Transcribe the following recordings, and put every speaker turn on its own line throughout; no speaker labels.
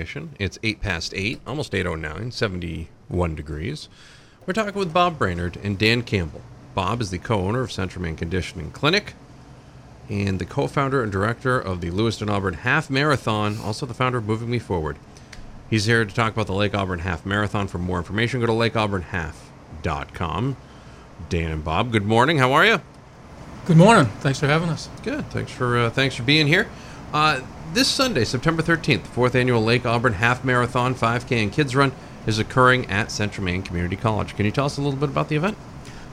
It's 8 past 8, almost 8.09, 71 degrees. We're talking with Bob Brainerd and Dan Campbell. Bob is the co owner of Central Maine Conditioning Clinic and the co founder and director of the Lewiston Auburn Half Marathon, also the founder of Moving Me Forward. He's here to talk about the Lake Auburn Half Marathon. For more information, go to lakeauburnhalf.com. Dan and Bob, good morning. How are you?
Good morning. Thanks for having us.
Good. Thanks for uh, thanks for being here. Uh, this Sunday, September 13th, the fourth annual Lake Auburn Half Marathon 5K and Kids Run is occurring at Central Maine Community College. Can you tell us a little bit about the event?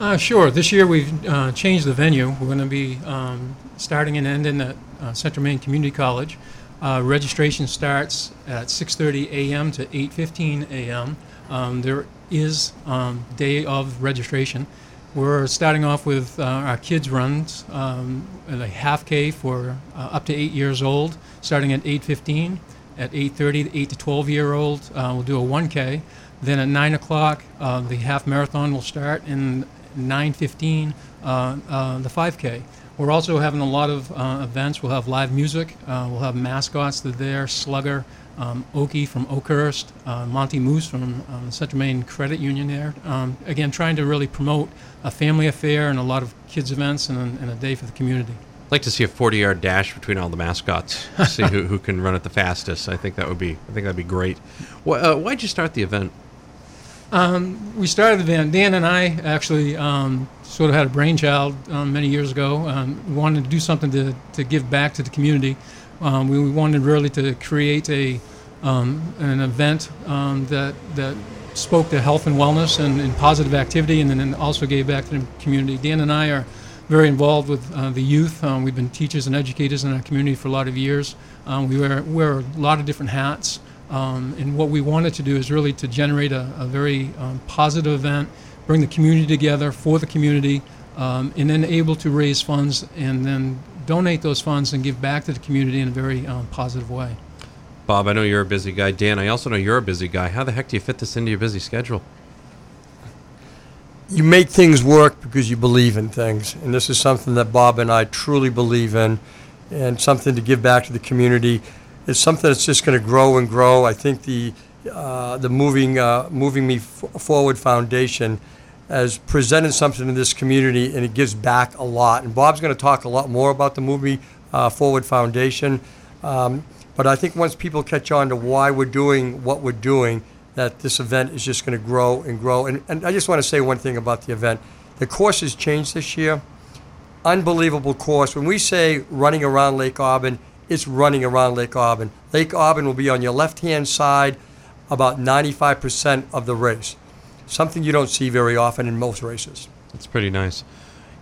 Uh, sure. This year we've uh, changed the venue. We're going to be um, starting and ending at uh, Central Maine Community College. Uh, registration starts at 6:30 a.m. to 8:15 a.m. Um, there is um, day of registration. We're starting off with uh, our kids runs, um, a half K for uh, up to eight years old, starting at 8:15. At 8:30, the eight to 12 year old uh, will do a 1K. Then at 9 o'clock, uh, the half marathon will start, and 9:15, uh, uh, the 5K. We're also having a lot of events. We'll have live music. We'll have mascots that are there. Slugger, um, Okie from Oakhurst, uh, Monty Moose from um, Central Maine Credit Union there. Um, again, trying to really promote a family affair and a lot of kids events and, and a day for the community.
I'd like to see a 40-yard dash between all the mascots. see who, who can run it the fastest. I think that would be I think that'd be great. Why, uh, why'd you start the event?
Um, we started the event. Dan and I actually um, sort of had a brainchild um, many years ago. Um, wanted to do something to, to give back to the community. Um, we, we wanted really to create a um, an event um, that that spoke to health and wellness and, and positive activity, and then also gave back to the community. Dan and I are very involved with uh, the youth. Um, we've been teachers and educators in our community for a lot of years. Um, we wear, wear a lot of different hats. Um, and what we wanted to do is really to generate a, a very positive event, bring the community together for the community, um, and then able to raise funds and then donate those funds and give back to the community in a very um, positive way.
Bob, I know you're a busy guy. Dan, I also know you're a busy guy. How the heck do you fit this into your busy schedule?
you make things work because you believe in things. And this is something that Bob and I truly believe in and something to give back to the community. It's something that's just going to grow and grow. I think the, uh, the moving, uh, moving Me Forward Foundation has presented something to this community and it gives back a lot. And Bob's going to talk a lot more about the Movie uh, Forward Foundation. Um, but I think once people catch on to why we're doing what we're doing, that this event is just going to grow and grow. And, and I just want to say one thing about the event. The course has changed this year. Unbelievable course. When we say running around Lake Auburn, it's running around Lake Auburn. Lake Auburn will be on your left hand side about 95% of the race. Something you don't see very often in most races.
That's pretty nice.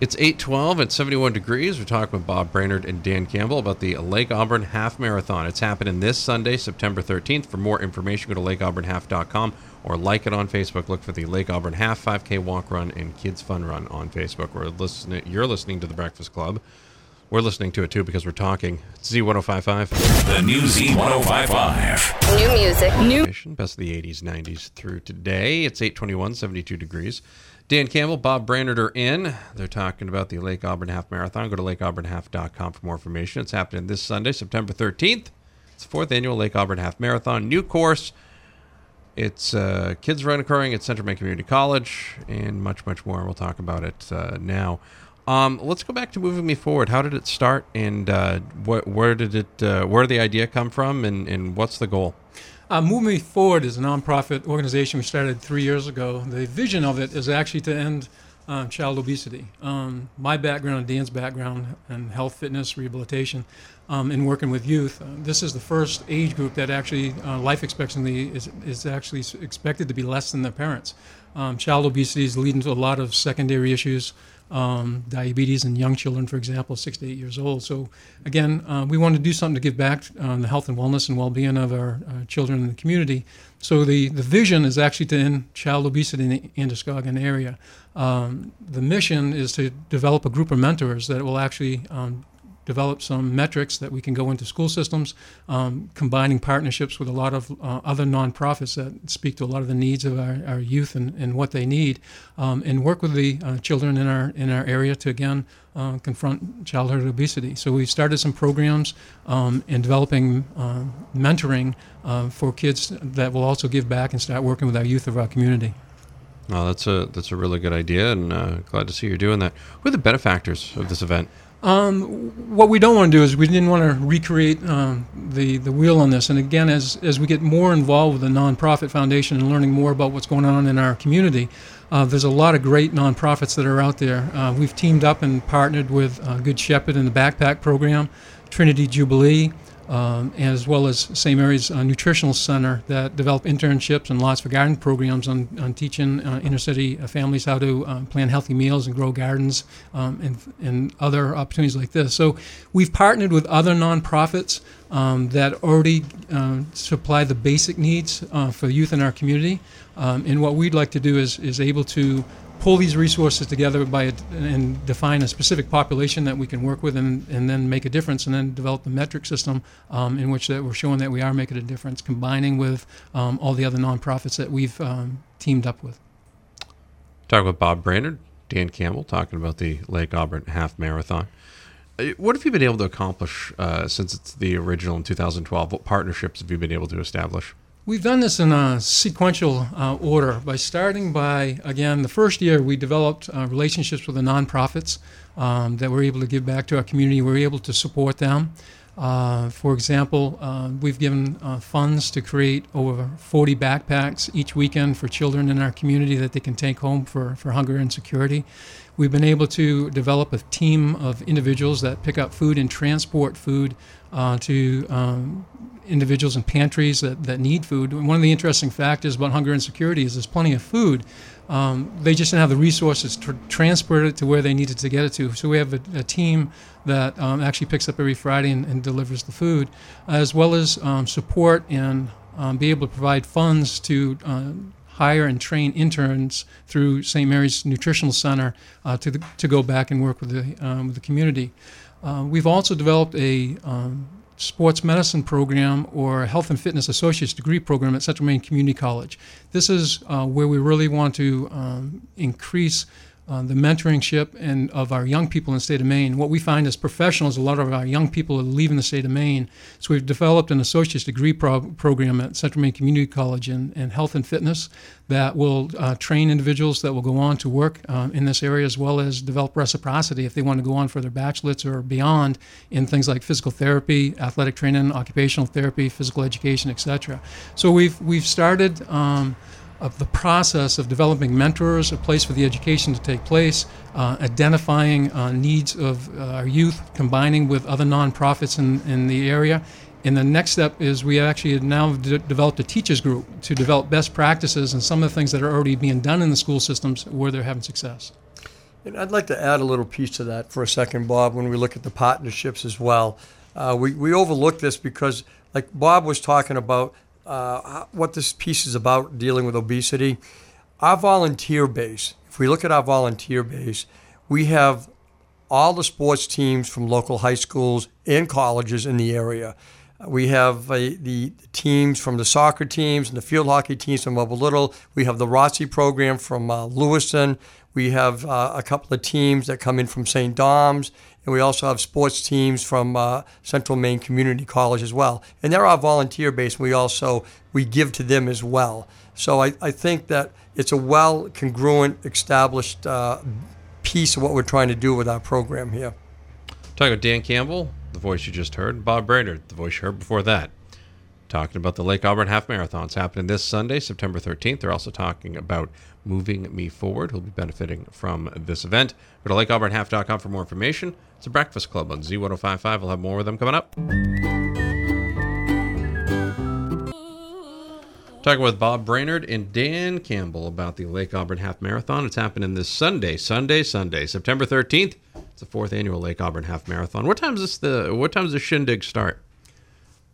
It's 812 at 71 degrees. We're talking with Bob Brainerd and Dan Campbell about the Lake Auburn Half Marathon. It's happening this Sunday, September 13th. For more information, go to lakeauburnhalf.com or like it on Facebook. Look for the Lake Auburn Half 5K Walk Run and Kids Fun Run on Facebook. We're listening, you're listening to The Breakfast Club. We're listening to it too because we're talking. It's Z1055.
The new Z1055.
New music. New.
Best of the 80s, 90s through today. It's 821, 72 degrees. Dan Campbell, Bob Brainerd are in. They're talking about the Lake Auburn Half Marathon. Go to lakeauburnhalf.com for more information. It's happening this Sunday, September 13th. It's the fourth annual Lake Auburn Half Marathon. New course. It's uh, kids run occurring at Central Maine Community College and much, much more. We'll talk about it uh, now. Um, let's go back to moving me forward. How did it start, and uh, wh- where did it, uh, where did the idea come from, and, and what's the goal?
Uh, Move Me Forward is a nonprofit organization we started three years ago. The vision of it is actually to end uh, child obesity. Um, my background, Dan's background, in health, fitness, rehabilitation, um, in working with youth, uh, this is the first age group that actually uh, life expectancy is, is actually expected to be less than their parents. Um, child obesity is leading to a lot of secondary issues um, diabetes in young children, for example, six to eight years old. So, again, uh, we want to do something to give back um, the health and wellness and well-being of our uh, children in the community. So, the, the vision is actually to end child obesity in the Androscoggin area. Um, the mission is to develop a group of mentors that will actually um, develop some metrics that we can go into school systems, um, combining partnerships with a lot of uh, other nonprofits that speak to a lot of the needs of our, our youth and, and what they need, um, and work with the uh, children in our in our area to again uh, confront childhood obesity. So we've started some programs um, in developing uh, mentoring uh, for kids that will also give back and start working with our youth of our community.
Well, that's a that's a really good idea, and uh, glad to see you're doing that. Who are the benefactors of this event?
Um, what we don't want to do is we didn't want to recreate um, the the wheel on this. And again, as as we get more involved with the nonprofit foundation and learning more about what's going on in our community, uh, there's a lot of great nonprofits that are out there. Uh, we've teamed up and partnered with uh, Good Shepherd in the Backpack Program, Trinity Jubilee um, as well as St. Mary's uh, Nutritional Center that develop internships and lots of garden programs on, on teaching uh, inner city uh, families how to uh, plan healthy meals and grow gardens um, and, and other opportunities like this. So we've partnered with other nonprofits um, that already uh, supply the basic needs for youth in our community. Um, and what we'd like to do is, is able to pull these resources together by a, and define a specific population that we can work with and, and then make a difference and then develop the metric system um, in which that we're showing that we are making a difference combining with um, all the other nonprofits that we've um, teamed up with.
Talk with bob brainerd dan campbell talking about the lake auburn half marathon. Uh, what have you been able to accomplish uh, since it's the original in 2012 what partnerships have you been able to establish
We've done this in a sequential uh, order by starting by, again, the first year we developed uh, relationships with the nonprofits um, that we're able to give back to our community. We're able to support them. Uh, for example, uh, we've given uh, funds to create over 40 backpacks each weekend for children in our community that they can take home for, for hunger and security. We've been able to develop a team of individuals that pick up food and transport food uh, to um, individuals in pantries that, that need food. One of the interesting factors about hunger insecurity is there's plenty of food. Um, they just didn't have the resources to transport it to where they needed to get it to. So we have a, a team that um, actually picks up every Friday and, and delivers the food, as well as um, support and um, be able to provide funds to uh, hire and train interns through St. Mary's Nutritional Center uh, to, the, to go back and work with the, um, with the community. Uh, we've also developed a sports medicine program or health and fitness associate's degree program at Central Maine Community College. This is uh, where we really want to um, increase uh, the mentoringship and of our young people in the state of Maine. What we find as professionals, a lot of our young people are leaving the state of Maine. So we've developed an associate's degree pro- program at Central Maine Community College in, in health and fitness that will uh, train individuals that will go on to work uh, in this area as well as develop reciprocity if they want to go on for their bachelor's or beyond in things like physical therapy, athletic training, occupational therapy, physical education, etc. So we've we've started. Um, of the process of developing mentors, a place for the education to take place, uh, identifying uh, needs of uh, our youth, combining with other nonprofits in, in the area. And the next step is we actually have now developed a teachers group to develop best practices and some of the things that are already being done in the school systems where they're having success.
And I'd like to add a little piece to that for a second, Bob, when we look at the partnerships as well. Uh, we, we overlook this because, like Bob was talking about, uh, what this piece is about dealing with obesity. Our volunteer base, if we look at our volunteer base, we have all the sports teams from local high schools and colleges in the area. We have uh, the, teams from the soccer teams and the field hockey teams from Mobile Little. We have the ROTC program from uh, Lewiston. We have uh, a couple of teams that come in from St. Dom's and we also have sports teams from uh, Central Maine Community College as well. And they're our volunteer base, we also we give to them as well. So I, I think that it's a well congruent, established uh, piece of what we're trying to do with our program here.
Talking with Dan Campbell, the voice you just heard, Bob Brainerd, the voice you heard before that talking about the Lake Auburn Half Marathons happening this Sunday, September 13th. They're also talking about Moving Me Forward, who'll be benefiting from this event. Go to lakeauburnhalf.com for more information. It's a breakfast club on Z1055. We'll have more of them coming up. Talking with Bob Brainerd and Dan Campbell about the Lake Auburn Half Marathon. It's happening this Sunday, Sunday, Sunday, September 13th. It's the fourth annual Lake Auburn Half Marathon. What time does the what time does the shindig start?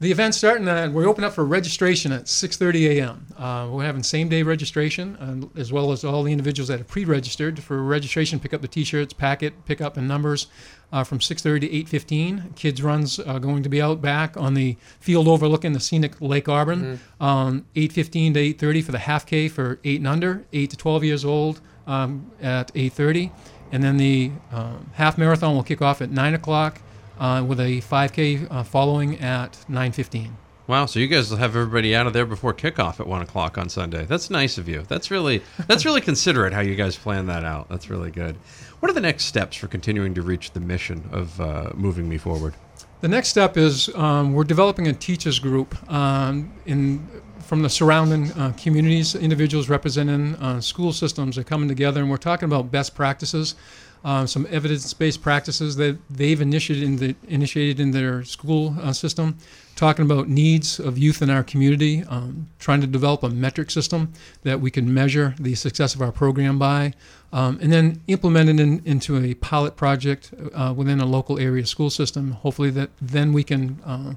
The event's starting at, we open up for registration at 6.30 a.m. Uh, we're having same-day registration, uh, as well as all the individuals that have pre-registered. For registration, pick up the T-shirts, packet, pick up and numbers uh, from 6.30 to 8.15. Kids runs are going to be out back on the field overlooking the scenic Lake Auburn. Um, 8.15 to 8.30 for the half K for 8 and under, 8 to 12 years old um, at 8.30. And then the um, half marathon will kick off at 9 o'clock uh, with a 5K uh, following at 9:15.
Wow, so you guys will have everybody out of there before kickoff at one o'clock on Sunday. That's nice of you. That's really that's really considerate how you guys plan that out. That's really good. What are the next steps for continuing to reach the mission of uh, moving me forward?
The next step is um, we're developing a teachers group um, in from the surrounding uh, communities, individuals representing uh, school systems are coming together, and we're talking about best practices, uh, some evidence-based practices that they've initiated in, the, initiated in their school uh, system, talking about needs of youth in our community, um, trying to develop a metric system that we can measure the success of our program by, um, and then implement it in, into a pilot project uh, within a local area school system. Hopefully, that then we can uh,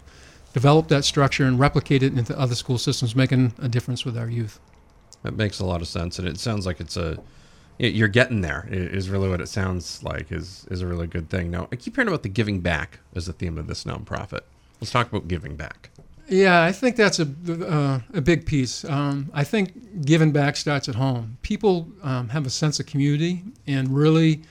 develop that structure and replicate it into other school systems, making a difference with our youth.
That makes a lot of sense, and it sounds like it's a you're getting there. Is really what it sounds like. is is a really good thing. Now, I keep hearing about the giving back as the theme of this nonprofit. Let's talk about giving back.
Yeah, I think that's a uh, a big piece. Um, I think giving back starts at home. People um, have a sense of community and really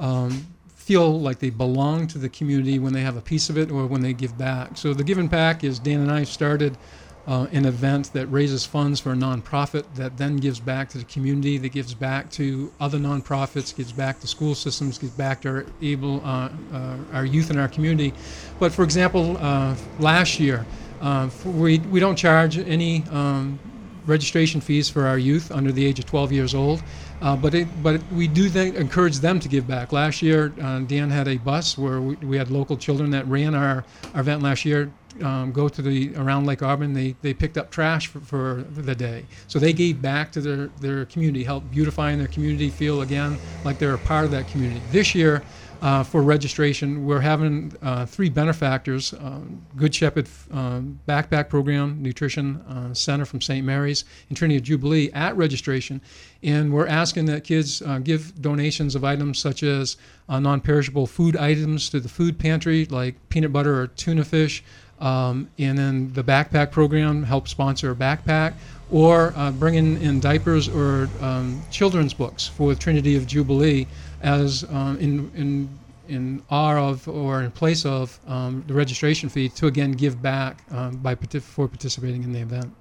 um, feel like they belong to the community when they have a piece of it or when they give back. So the giving back is Dan and I started uh, an event that raises funds for a nonprofit that then gives back to the community, that gives back to other nonprofits, gives back to school systems, gives back to our able uh, uh, our youth in our community. But for example, uh, last year uh, we we don't charge any. Um, registration fees for our youth under the age of 12 years old. Uh, but it, but we do th- encourage them to give back. Last year, uh, Dan had a bus where we, we, had local children that ran our, our event last year. Um, go to the around Lake Auburn. They, they picked up trash for, for, the day, so they gave back to their, their community, helped beautifying their community, feel again like they're a part of that community. This year, uh, for registration. We're having uh, three benefactors uh, Good Shepherd um, Backpack Program, Nutrition uh, Center from St. Mary's, and Trinity of Jubilee at registration. And we're asking that kids uh, give donations of items such as uh, non perishable food items to the food pantry, like peanut butter or tuna fish. Um, and then the backpack program help sponsor a backpack or uh, bringing in diapers or um, children's books for Trinity of Jubilee as um, in, in, in awe of or in place of um, the registration fee to again give back um, by for participating in the event.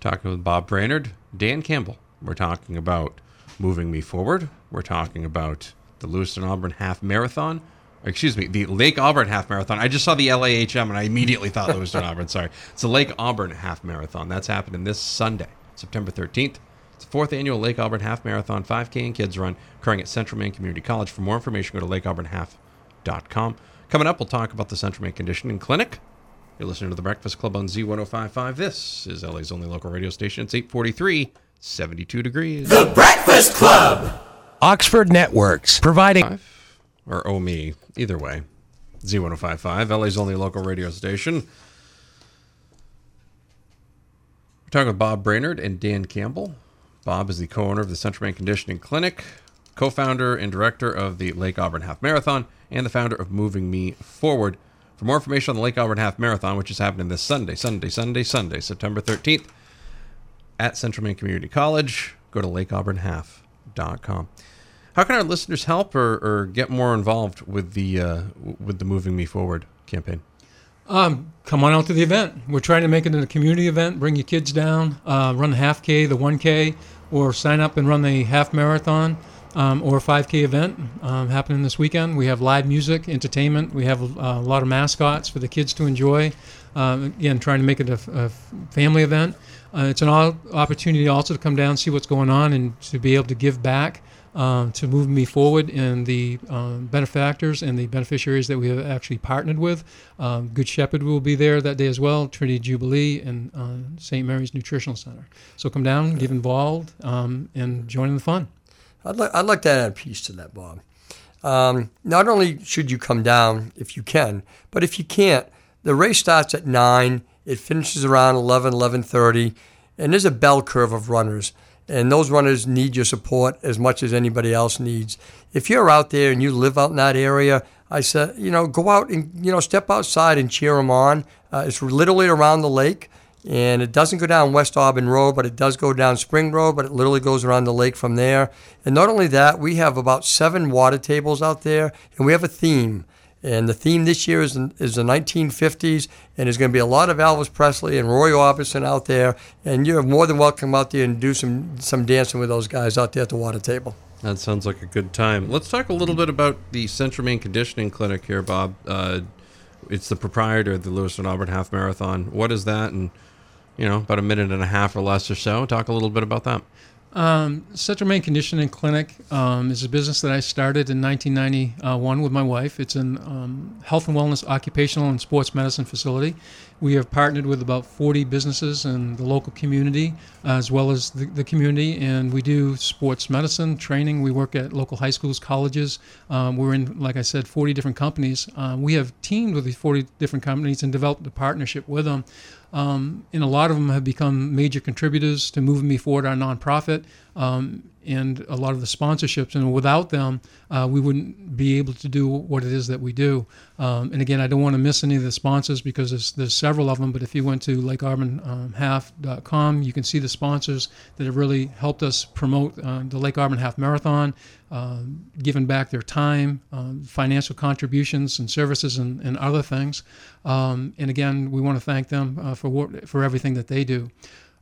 Talking with Bob Brainerd, Dan Campbell. We're talking about moving me forward. We're talking about the Lewiston Auburn Half Marathon. Excuse me, the Lake Auburn Half Marathon. I just saw the LAHM and I immediately thought Lewiston Auburn. Sorry, it's the Lake Auburn Half Marathon. That's happening this Sunday, September 13th. It's the fourth annual Lake Auburn Half Marathon 5K and Kids Run occurring at Central Maine Community College. For more information, go to lakeauburnhalf.com. Coming up, we'll talk about the Central Maine Conditioning Clinic. You're listening to The Breakfast Club on Z1055. This is LA's only local radio station. It's 843, 72 degrees.
The Breakfast Club. Oxford Networks, providing.
Or oh me, either way. Z1055, LA's only local radio station. We're talking with Bob Brainerd and Dan Campbell. Bob is the co owner of the Central Maine Conditioning Clinic, co founder and director of the Lake Auburn Half Marathon, and the founder of Moving Me Forward. For more information on the Lake Auburn Half Marathon, which is happening this Sunday, Sunday, Sunday, Sunday, September 13th at Central Maine Community College, go to lakeauburnhalf.com. How can our listeners help or, or get more involved with the uh, with the Moving Me Forward campaign?
Um, come on out to the event. We're trying to make it a community event. Bring your kids down, uh, run the half K, the 1K, or sign up and run the half marathon um, or 5K event um, happening this weekend. We have live music, entertainment. We have a, a lot of mascots for the kids to enjoy. Uh, again, trying to make it a, a family event. Uh, it's an opportunity also to come down, see what's going on, and to be able to give back um, to move me forward in the um, benefactors and the beneficiaries that we have actually partnered with. Um, Good Shepherd will be there that day as well, Trinity Jubilee, and uh, St. Mary's Nutritional Center. So come down, get involved, um, and join in the fun.
I'd, li- I'd like to add a piece to that, Bob. Um, not only should you come down if you can, but if you can't, the race starts at 9. It finishes around 11, 11.30. And there's a bell curve of runners. And those runners need your support as much as anybody else needs. If you're out there and you live out in that area, I said, you know, go out and, you know, step outside and cheer them on. Uh, it's literally around the lake and it doesn't go down West Auburn Road, but it does go down Spring Road, but it literally goes around the lake from there. And not only that, we have about seven water tables out there, and we have a theme. And the theme this year is, is the 1950s, and there's going to be a lot of Elvis Presley and Roy Orbison out there. And you're more than welcome out there and do some, some dancing with those guys out there at the water table.
That sounds like a good time. Let's talk a little bit about the Central Maine Conditioning Clinic here, Bob. Uh, it's the proprietor of the Lewiston Auburn Half Marathon. What is that, and you know, about a minute and a half or less or so. Talk a little bit about that.
Um, Central Maine Conditioning Clinic um, is a business that I started in 1991 with my wife. It's a um, health and wellness occupational and sports medicine facility. We have partnered with about 40 businesses in the local community as well as the, the community, and we do sports medicine training. We work at local high schools, colleges. Um, we're in, like I said, 40 different companies. Uh, we have teamed with these 40 different companies and developed a partnership with them. Um, and a lot of them have become major contributors to moving me forward our nonprofit. Um, and a lot of the sponsorships. And without them, uh, we wouldn't be able to do what it is that we do. Um, and again, I don't want to miss any of the sponsors because there's, there's several of them. But if you went to lakeauburnhalf.com, um, you can see the sponsors that have really helped us promote uh, the Lake Auburn Half Marathon, uh, given back their time, um, financial contributions and services, and, and other things. Um, and again, we want to thank them uh, for for everything that they do.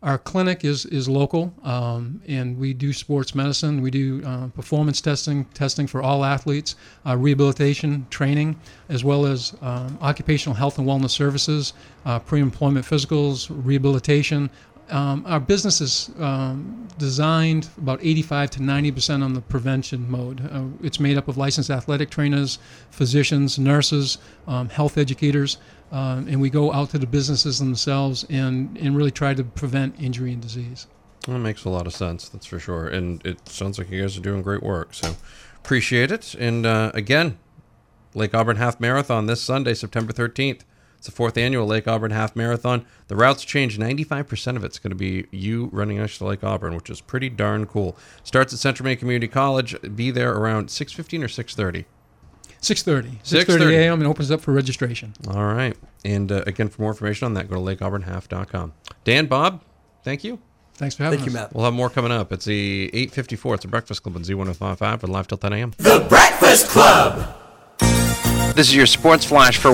Our clinic is is local, um, and we do sports medicine. We do uh, performance testing, testing for all athletes, uh, rehabilitation training, as well as um, occupational health and wellness services, uh, pre-employment physicals, rehabilitation. Um, our business is um, designed about 85 to 90 percent on the prevention mode. Uh, it's made up of licensed athletic trainers, physicians, nurses, um, health educators. Uh, and we go out to the businesses themselves and, and really try to prevent injury and disease.
That makes a lot of sense, that's for sure. And it sounds like you guys are doing great work. So appreciate it. And uh, again, Lake Auburn Half Marathon this Sunday, September 13th. It's the fourth annual Lake Auburn Half Marathon. The routes changed. 95% of it's going to be you running next to Lake Auburn, which is pretty darn cool. Starts at Central Maine Community College. Be there around 6.15 or 6.30.
6.30. 6.30 a.m. and opens up for registration.
All right. And uh, again, for more information on that, go to lakeauburnhalf.com. Dan, Bob, thank you.
Thanks for having me.
Thank
us.
you, Matt.
We'll have more coming up. It's the 8.54. It's The Breakfast Club on Z1055 and live till 10 a.m.
The Breakfast Club.
This is your sports flash for